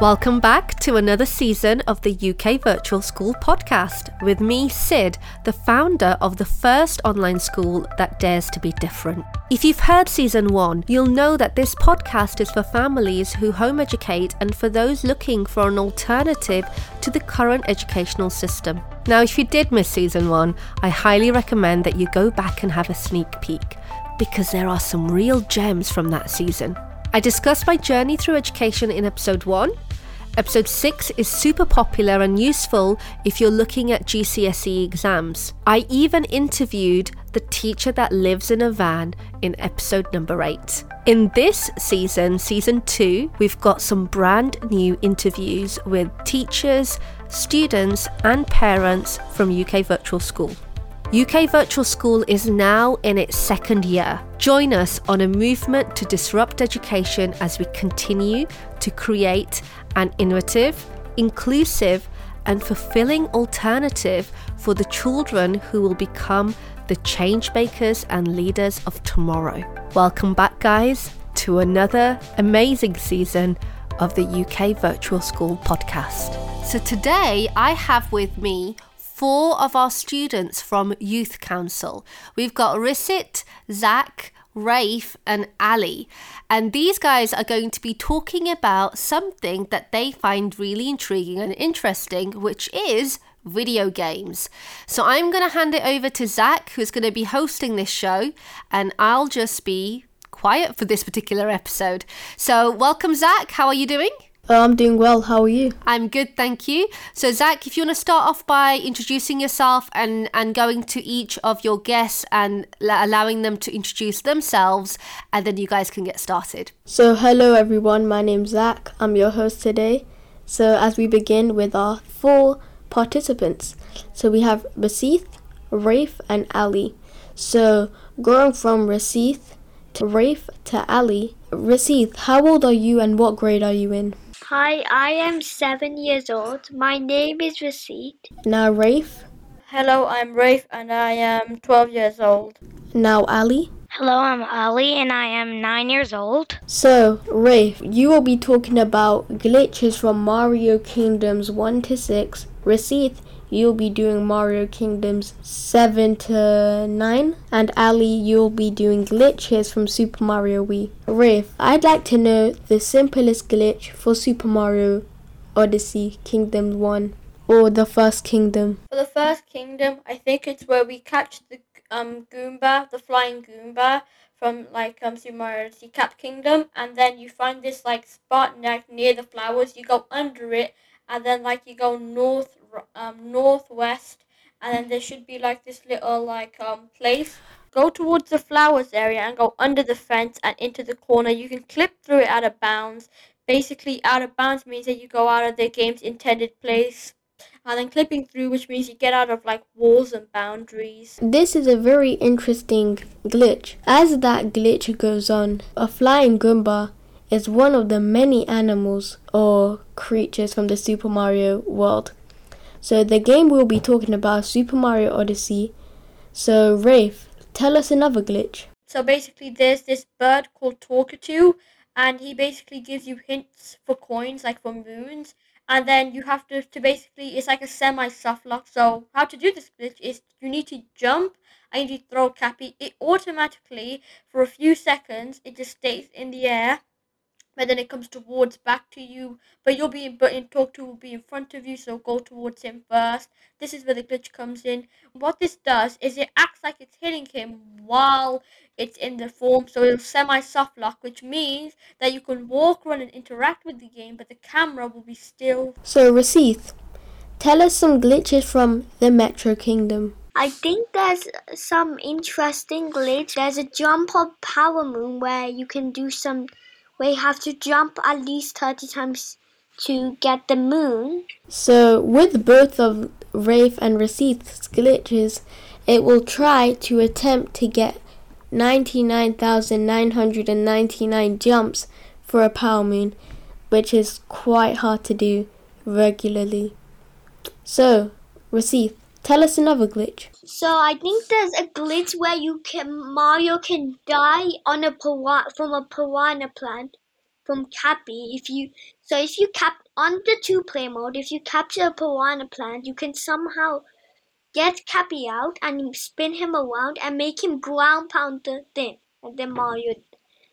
Welcome back to another season of the UK Virtual School podcast with me, Sid, the founder of the first online school that dares to be different. If you've heard season one, you'll know that this podcast is for families who home educate and for those looking for an alternative to the current educational system. Now, if you did miss season one, I highly recommend that you go back and have a sneak peek because there are some real gems from that season. I discussed my journey through education in episode 1, Episode 6 is super popular and useful if you're looking at GCSE exams. I even interviewed the teacher that lives in a van in episode number 8. In this season, season 2, we've got some brand new interviews with teachers, students, and parents from UK Virtual School. UK Virtual School is now in its second year. Join us on a movement to disrupt education as we continue to create an innovative, inclusive, and fulfilling alternative for the children who will become the change makers and leaders of tomorrow. Welcome back, guys, to another amazing season of the UK Virtual School podcast. So, today I have with me four of our students from Youth Council. We've got Risit, Zach, Rafe, and Ali. And these guys are going to be talking about something that they find really intriguing and interesting, which is video games. So I'm going to hand it over to Zach, who's going to be hosting this show, and I'll just be quiet for this particular episode. So, welcome, Zach. How are you doing? I'm doing well. How are you? I'm good, thank you. So, Zach, if you want to start off by introducing yourself and, and going to each of your guests and la- allowing them to introduce themselves, and then you guys can get started. So, hello everyone. My name's Zach. I'm your host today. So, as we begin with our four participants, so we have Rasith, Rafe, and Ali. So, going from Rasith to Rafe to Ali. Rasith, how old are you and what grade are you in? Hi, I am seven years old. My name is Rasith. Now, Rafe. Hello, I'm Rafe and I am 12 years old. Now, Ali. Hello, I'm Ali and I am nine years old. So, Rafe, you will be talking about glitches from Mario Kingdoms 1 to 6. Rasith, you'll be doing Mario Kingdoms 7 to 9, and Ali, you'll be doing glitches from Super Mario Wii. Rafe, I'd like to know the simplest glitch for Super Mario Odyssey Kingdom 1 or the first kingdom. For the first kingdom, I think it's where we catch the um Goomba, the flying Goomba from like um Super Mario Odyssey Cap Kingdom, and then you find this like spot near the flowers. You go under it, and then like you go north um, northwest, and then there should be like this little like um place. Go towards the flowers area and go under the fence and into the corner. You can clip through it out of bounds. Basically, out of bounds means that you go out of the game's intended place. And then clipping through, which means you get out of like walls and boundaries. This is a very interesting glitch. As that glitch goes on, a flying Goomba is one of the many animals or creatures from the Super Mario world. So the game we'll be talking about Super Mario Odyssey. So Rafe, tell us another glitch. So basically there's this bird called Talkatoo and he basically gives you hints for coins like for moons and then you have to, to basically it's like a semi soft lock. So how to do this glitch is you need to jump and you throw a cappy. It automatically for a few seconds it just stays in the air but then it comes towards back to you but you'll be but in Talkatoo will be in front of you so go towards him first. This is where the glitch comes in. What this does is it acts like it's hitting him while it's in the form so it's semi soft lock which means that you can walk around and interact with the game but the camera will be still so Rasith tell us some glitches from the metro kingdom. I think there's some interesting glitch. There's a jump of power moon where you can do some we have to jump at least 30 times to get the moon. So, with both of Rafe and Rasith's glitches, it will try to attempt to get 99,999 jumps for a power moon, which is quite hard to do regularly. So, Receipt, tell us another glitch. So I think there's a glitch where you can Mario can die on a piranha from a piranha plant. from Cappy. If you so if you cap on the two play mode, if you capture a piranha plant, you can somehow get Cappy out and spin him around and make him ground pound the thing, and then Mario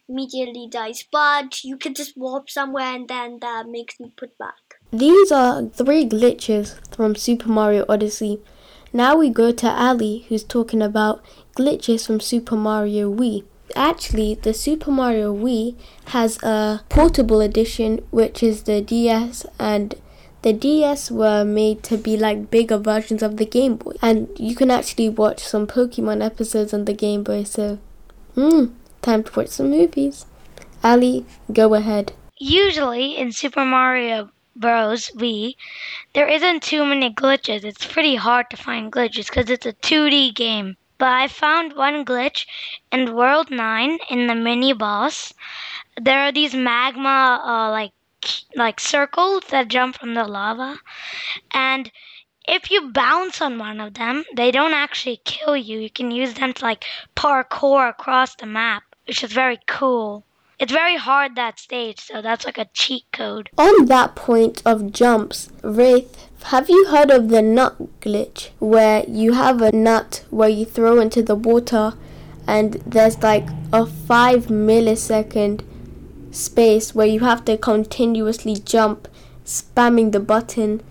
immediately dies. But you can just warp somewhere and then that makes you put back. These are three glitches from Super Mario Odyssey. Now we go to Ali, who's talking about glitches from Super Mario Wii. Actually, the Super Mario Wii has a portable edition, which is the DS, and the DS were made to be like bigger versions of the Game Boy. And you can actually watch some Pokemon episodes on the Game Boy, so, hmm, time to watch some movies. Ali, go ahead. Usually in Super Mario Bros. Wii, there isn't too many glitches. It's pretty hard to find glitches because it's a 2D game. But I found one glitch in World 9 in the mini boss. There are these magma uh, like like circles that jump from the lava and if you bounce on one of them, they don't actually kill you. You can use them to like parkour across the map, which is very cool. It's very hard that stage, so that's like a cheat code. On that point of jumps, Rafe, have you heard of the nut glitch? Where you have a nut where you throw into the water and there's like a 5 millisecond space where you have to continuously jump, spamming the button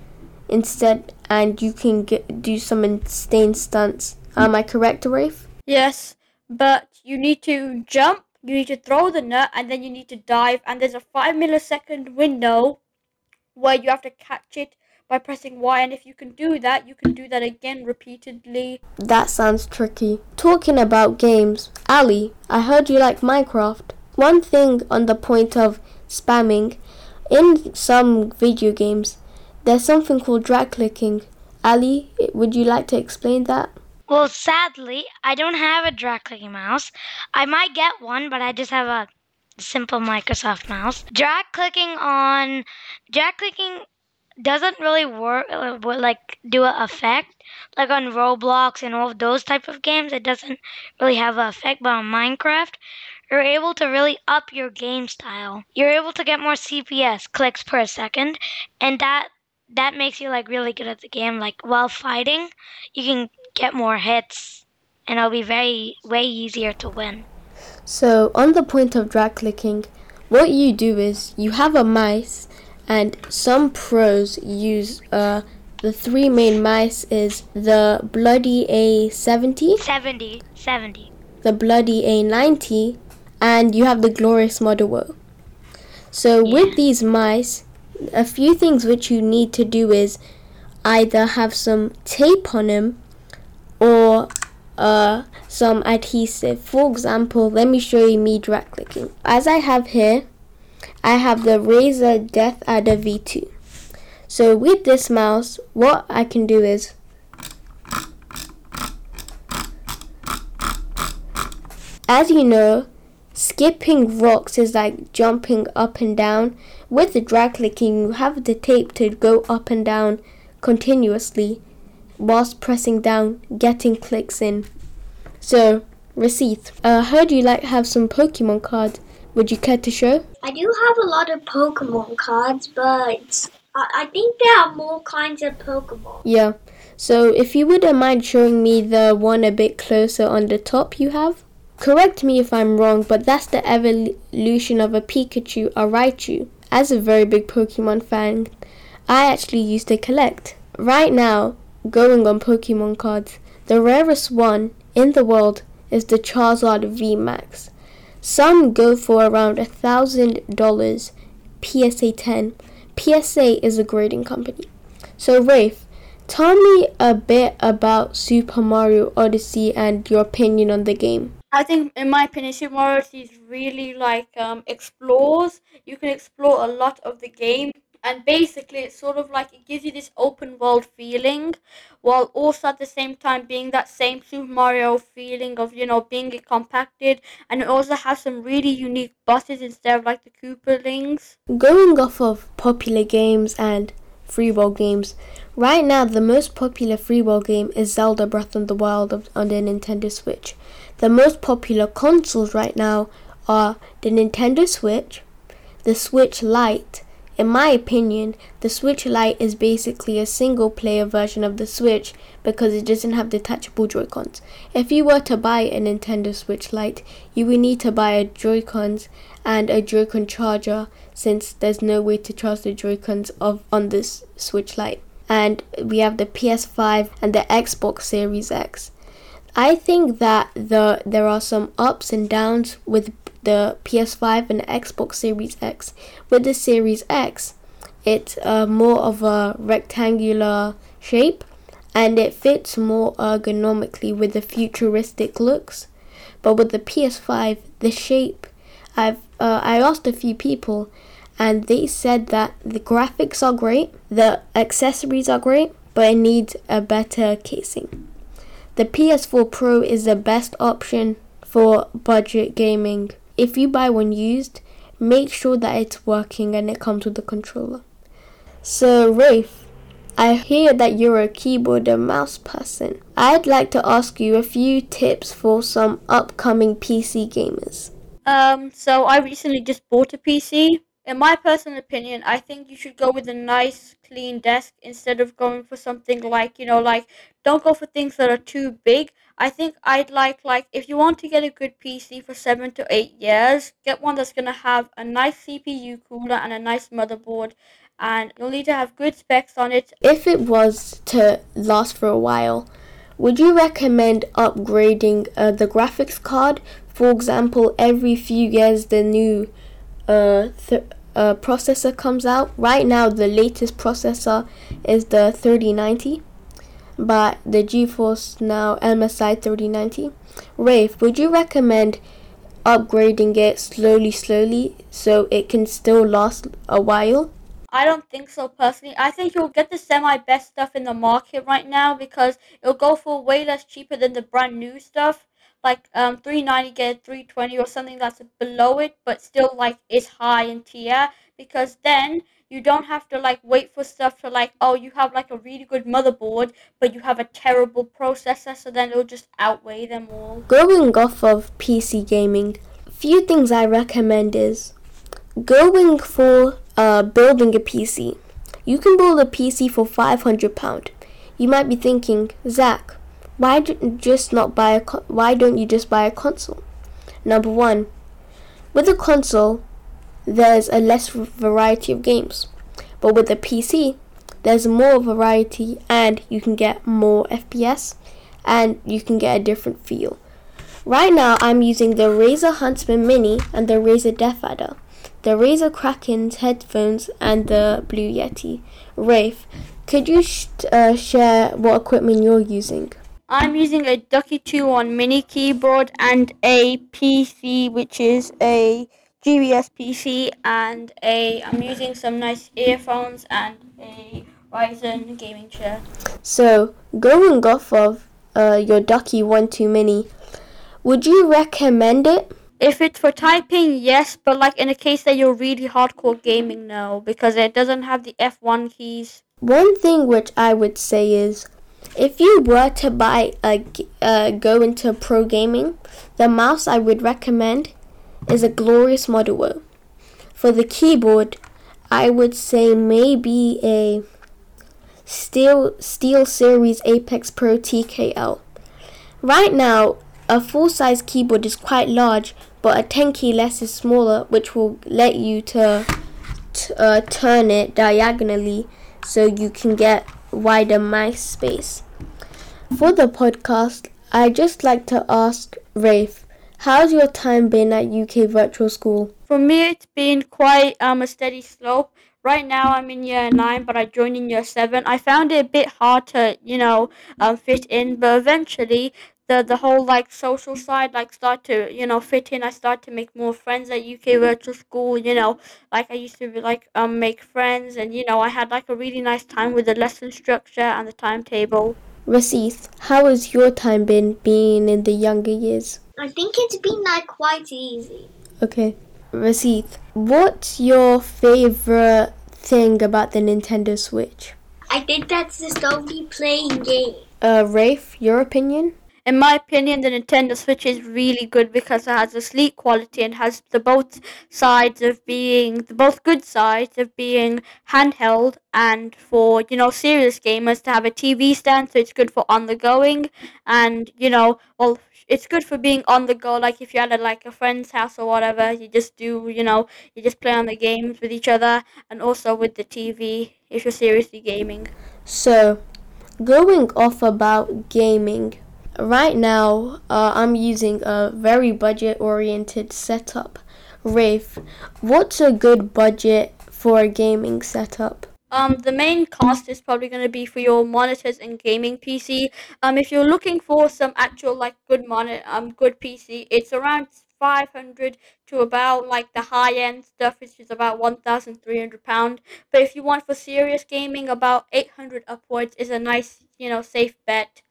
instead, and you can get, do some insane stunts. Am I correct, Rafe? Yes, but you need to jump you need to throw the nut and then you need to dive and there's a 5 millisecond window where you have to catch it by pressing Y and if you can do that you can do that again repeatedly. That sounds tricky. Talking about games, Ali, I heard you like Minecraft. One thing on the point of spamming, in some video games, there's something called drag clicking. Ali, would you like to explain that? Well, sadly, I don't have a drag clicking mouse. I might get one, but I just have a simple Microsoft mouse. Drag clicking on drag clicking doesn't really work uh, like do an effect like on Roblox and all those type of games. It doesn't really have an effect, but on Minecraft, you're able to really up your game style. You're able to get more CPS clicks per second, and that that makes you like really good at the game. Like while fighting, you can get more hits, and it'll be very way easier to win. So on the point of drag clicking, what you do is you have a mice, and some pros use uh, the three main mice is the bloody A70, 70, 70, the bloody A90, and you have the glorious model O. So Yeah. with these mice, a few things which you need to do is either have some tape on them uh, some adhesive. For example, let me show you me drag clicking. As I have here, I have the Razer Death Adder V2. So with this mouse, what I can do is As you know, skipping rocks is like jumping up and down. With the drag clicking, you have the tape to go up and down continuously whilst pressing down, getting clicks in. So, Rasith. Uh, heard you like have some Pokemon cards. Would you care to show? I do have a lot of Pokemon cards, but I, I think there are more kinds of Pokemon. Yeah. So, if you wouldn't mind showing me the one a bit closer on the top you have. Correct me if I'm wrong, but that's the evolution of a Pikachu, a Raichu. As a very big Pokemon fan, I actually used to collect. Right now, going on Pokemon cards, the rarest one in the world is the Charizard V Max. Some go for around a thousand dollars. PSA 10. PSA is a grading company. So, Rafe, tell me a bit about Super Mario Odyssey and your opinion on the game. I think, in my opinion, Super Mario Odyssey is really like um, explores. You can explore a lot of the game, and basically, it's sort of like it gives you this open world feeling, while also at the same time being that same Super Mario feeling of you know being compacted, and it also has some really unique bosses instead of like the Koopalings. Going off of popular games and free world games, right now the most popular free world game is Zelda Breath of the Wild on the Nintendo Switch. The most popular consoles right now are the Nintendo Switch, the Switch Lite. In my opinion, the Switch Lite is basically a single player version of the Switch because it doesn't have detachable Joy-Cons. If you were to buy a Nintendo Switch Lite, you would need to buy a Joy-Cons and a Joy-Con charger since there's no way to charge the Joy-Cons of on this Switch Lite. And we have the PS5 and the Xbox Series X. I think that the there are some ups and downs with the PS5 and Xbox Series X. With the Series X, it's uh, more of a rectangular shape and it fits more ergonomically with the futuristic looks. But with the PS5, the shape, I've uh, I asked a few people, and they said that the graphics are great, the accessories are great, but it needs a better casing. The PS4 Pro is the best option for budget gaming. If you buy one used, make sure that it's working and it comes with the controller. So, Rafe, I hear that you're a keyboard and mouse person. I'd like to ask you a few tips for some upcoming PC gamers. Um, so I recently just bought a PC. In my personal opinion, I think you should go with a nice, clean desk instead of going for something like, you know, like, don't go for things that are too big. I think I'd like, like, if you want to get a good PC for seven to eight years, get one that's to have a nice CPU cooler and a nice motherboard. And you'll need to have good specs on it. If it was to last for a while, would you recommend upgrading uh, the graphics card? For example, every few years the new uh, th- uh, processor comes out. Right now, the latest processor is the 3090, but the GeForce Now MSI 3090. Rafe, would you recommend upgrading it slowly, slowly so it can still last a while? I don't think so personally. I think you'll get the semi best stuff in the market right now because it'll go for way less cheaper than the brand new stuff. Like um 390 get 320 or something that's below it but still like is high in tier because then you don't have to like wait for stuff to like oh you have like a really good motherboard but you have a terrible processor so then it'll just outweigh them all. Going off of PC gaming, few things I recommend is going for uh, building a PC. You can build a PC for £500. You might be thinking, Zach, why do you just not buy a co- why don't you just buy a console? Number one, with a console, there's a less variety of games, but with a PC, there's more variety and you can get more FPS and you can get a different feel. Right now, I'm using the Razer Huntsman Mini and the Razer DeathAdder the Razer Kraken's headphones, and the Blue Yeti. Rafe, could you sh- uh, share what equipment you're using? I'm using a Ducky 2 on mini keyboard and a PC which is a GBS PC and a I'm using some nice earphones and a Ryzen gaming chair. So, going off of uh, your Ducky 1 2 mini, would you recommend it? If it's for typing, yes, but like in a case that you're really hardcore gaming, no, because it doesn't have the F1 keys. One thing which I would say is if you were to buy a uh, go into pro gaming, the mouse I would recommend is a Glorious Model. For the keyboard, I would say maybe a Steel Steel Series Apex Pro TKL. Right now, a full-size keyboard is quite large, but a 10 key less is smaller, which will let you to t- uh, turn it diagonally so you can get wider mice space. For the podcast, I just like to ask Rafe, how's your time been at UK Virtual School? For me, it's been quite um, a steady slope. Right now, I'm in year nine, but I joined in year seven. I found it a bit hard to, you know, um, fit in, but eventually the the whole like social side like start to you know fit in i start to make more friends at uk virtual school you know like i used to be, like um make friends and you know i had like a really nice time with the lesson structure and the timetable Rasith, how has your time been being in the younger years? I think it's been like quite easy. Okay. Rasith, what's your favorite thing about the Nintendo Switch? I think that's just only playing game. Uh, Rafe, your opinion? in my opinion, the Nintendo Switch is really good because it has a sleek quality and has the both sides of being the both good sides of being handheld and for you know serious gamers to have a TV stand, so it's good for on the going and you know well it's good for being on the go. Like if you're at a, like a friend's house or whatever, you just do, you know, you just play on the games with each other, and also with the TV if you're seriously gaming. So, going off about gaming, right now uh, I'm using a very budget oriented setup. Rafe, what's a good budget for a gaming setup? Um, the main cost is probably going to be for your monitors and gaming PC. Um, if you're looking for some actual like good monitor, um, good PC, it's around 500 to about like the high end stuff, which is about 1,300 pound. But if you want for serious gaming, about 800 upwards is a nice, you know, safe bet.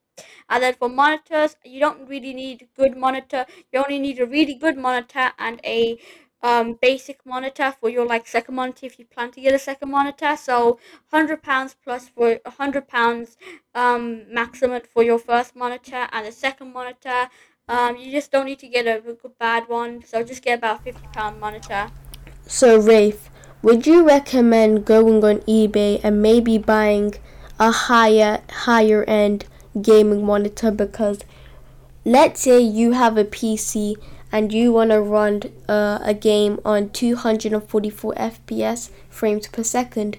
And then for monitors, you don't really need good monitor. You only need a really good monitor and a um, basic monitor for your like second monitor if you plan to get a second monitor. So hundred pounds plus for hundred pounds um, maximum for your first monitor and the second monitor. Um, you just don't need to get a bad one, so just get about fifty pound monitor. So Rafe, would you recommend going on eBay and maybe buying a higher higher end gaming monitor because let's say you have a PC and you want to run uh, a game on 244 FPS frames per second,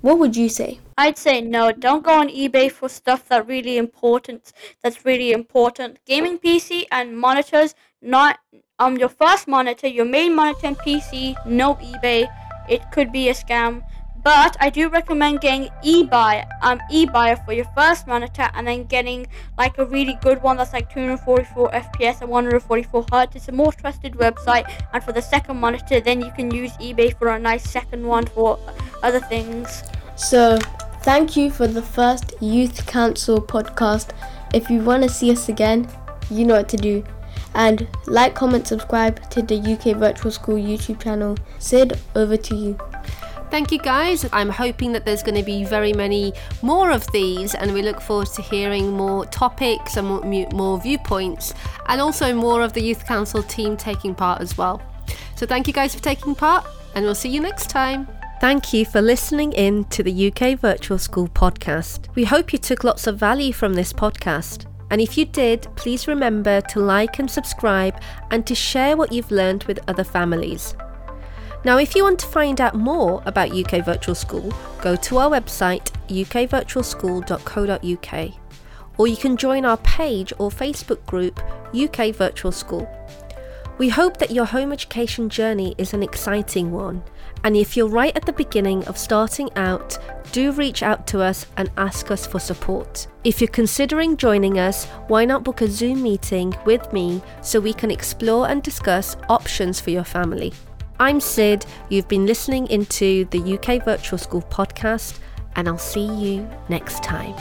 what would you say? I'd say no. Don't go on eBay for stuff that really important. That's really important. Gaming PC and monitors, not um your first monitor, your main monitor and PC. No eBay. It could be a scam. But I do recommend getting eBuy, um, eBuyer for your first monitor, and then getting like a really good one that's like 244 FPS and 144 Hertz. It's a more trusted website. And for the second monitor, then you can use eBay for a nice second one for other things. So, thank you for the first Youth Council podcast. If you want to see us again, you know what to do. And like, comment, subscribe to the UK Virtual School YouTube channel. Sid, over to you. Thank you, guys. I'm hoping that there's going to be very many more of these, and we look forward to hearing more topics and more, more viewpoints, and also more of the Youth Council team taking part as well. So, thank you guys for taking part, and we'll see you next time. Thank you for listening in to the UK Virtual School podcast. We hope you took lots of value from this podcast. And if you did, please remember to like and subscribe and to share what you've learned with other families. Now, if you want to find out more about UK Virtual School, go to our website ukvirtualschool.co.uk or you can join our page or Facebook group UK Virtual School. We hope that your home education journey is an exciting one, and if you're right at the beginning of starting out, do reach out to us and ask us for support. If you're considering joining us, why not book a Zoom meeting with me so we can explore and discuss options for your family? I'm Sid. You've been listening into the UK Virtual School podcast, and I'll see you next time.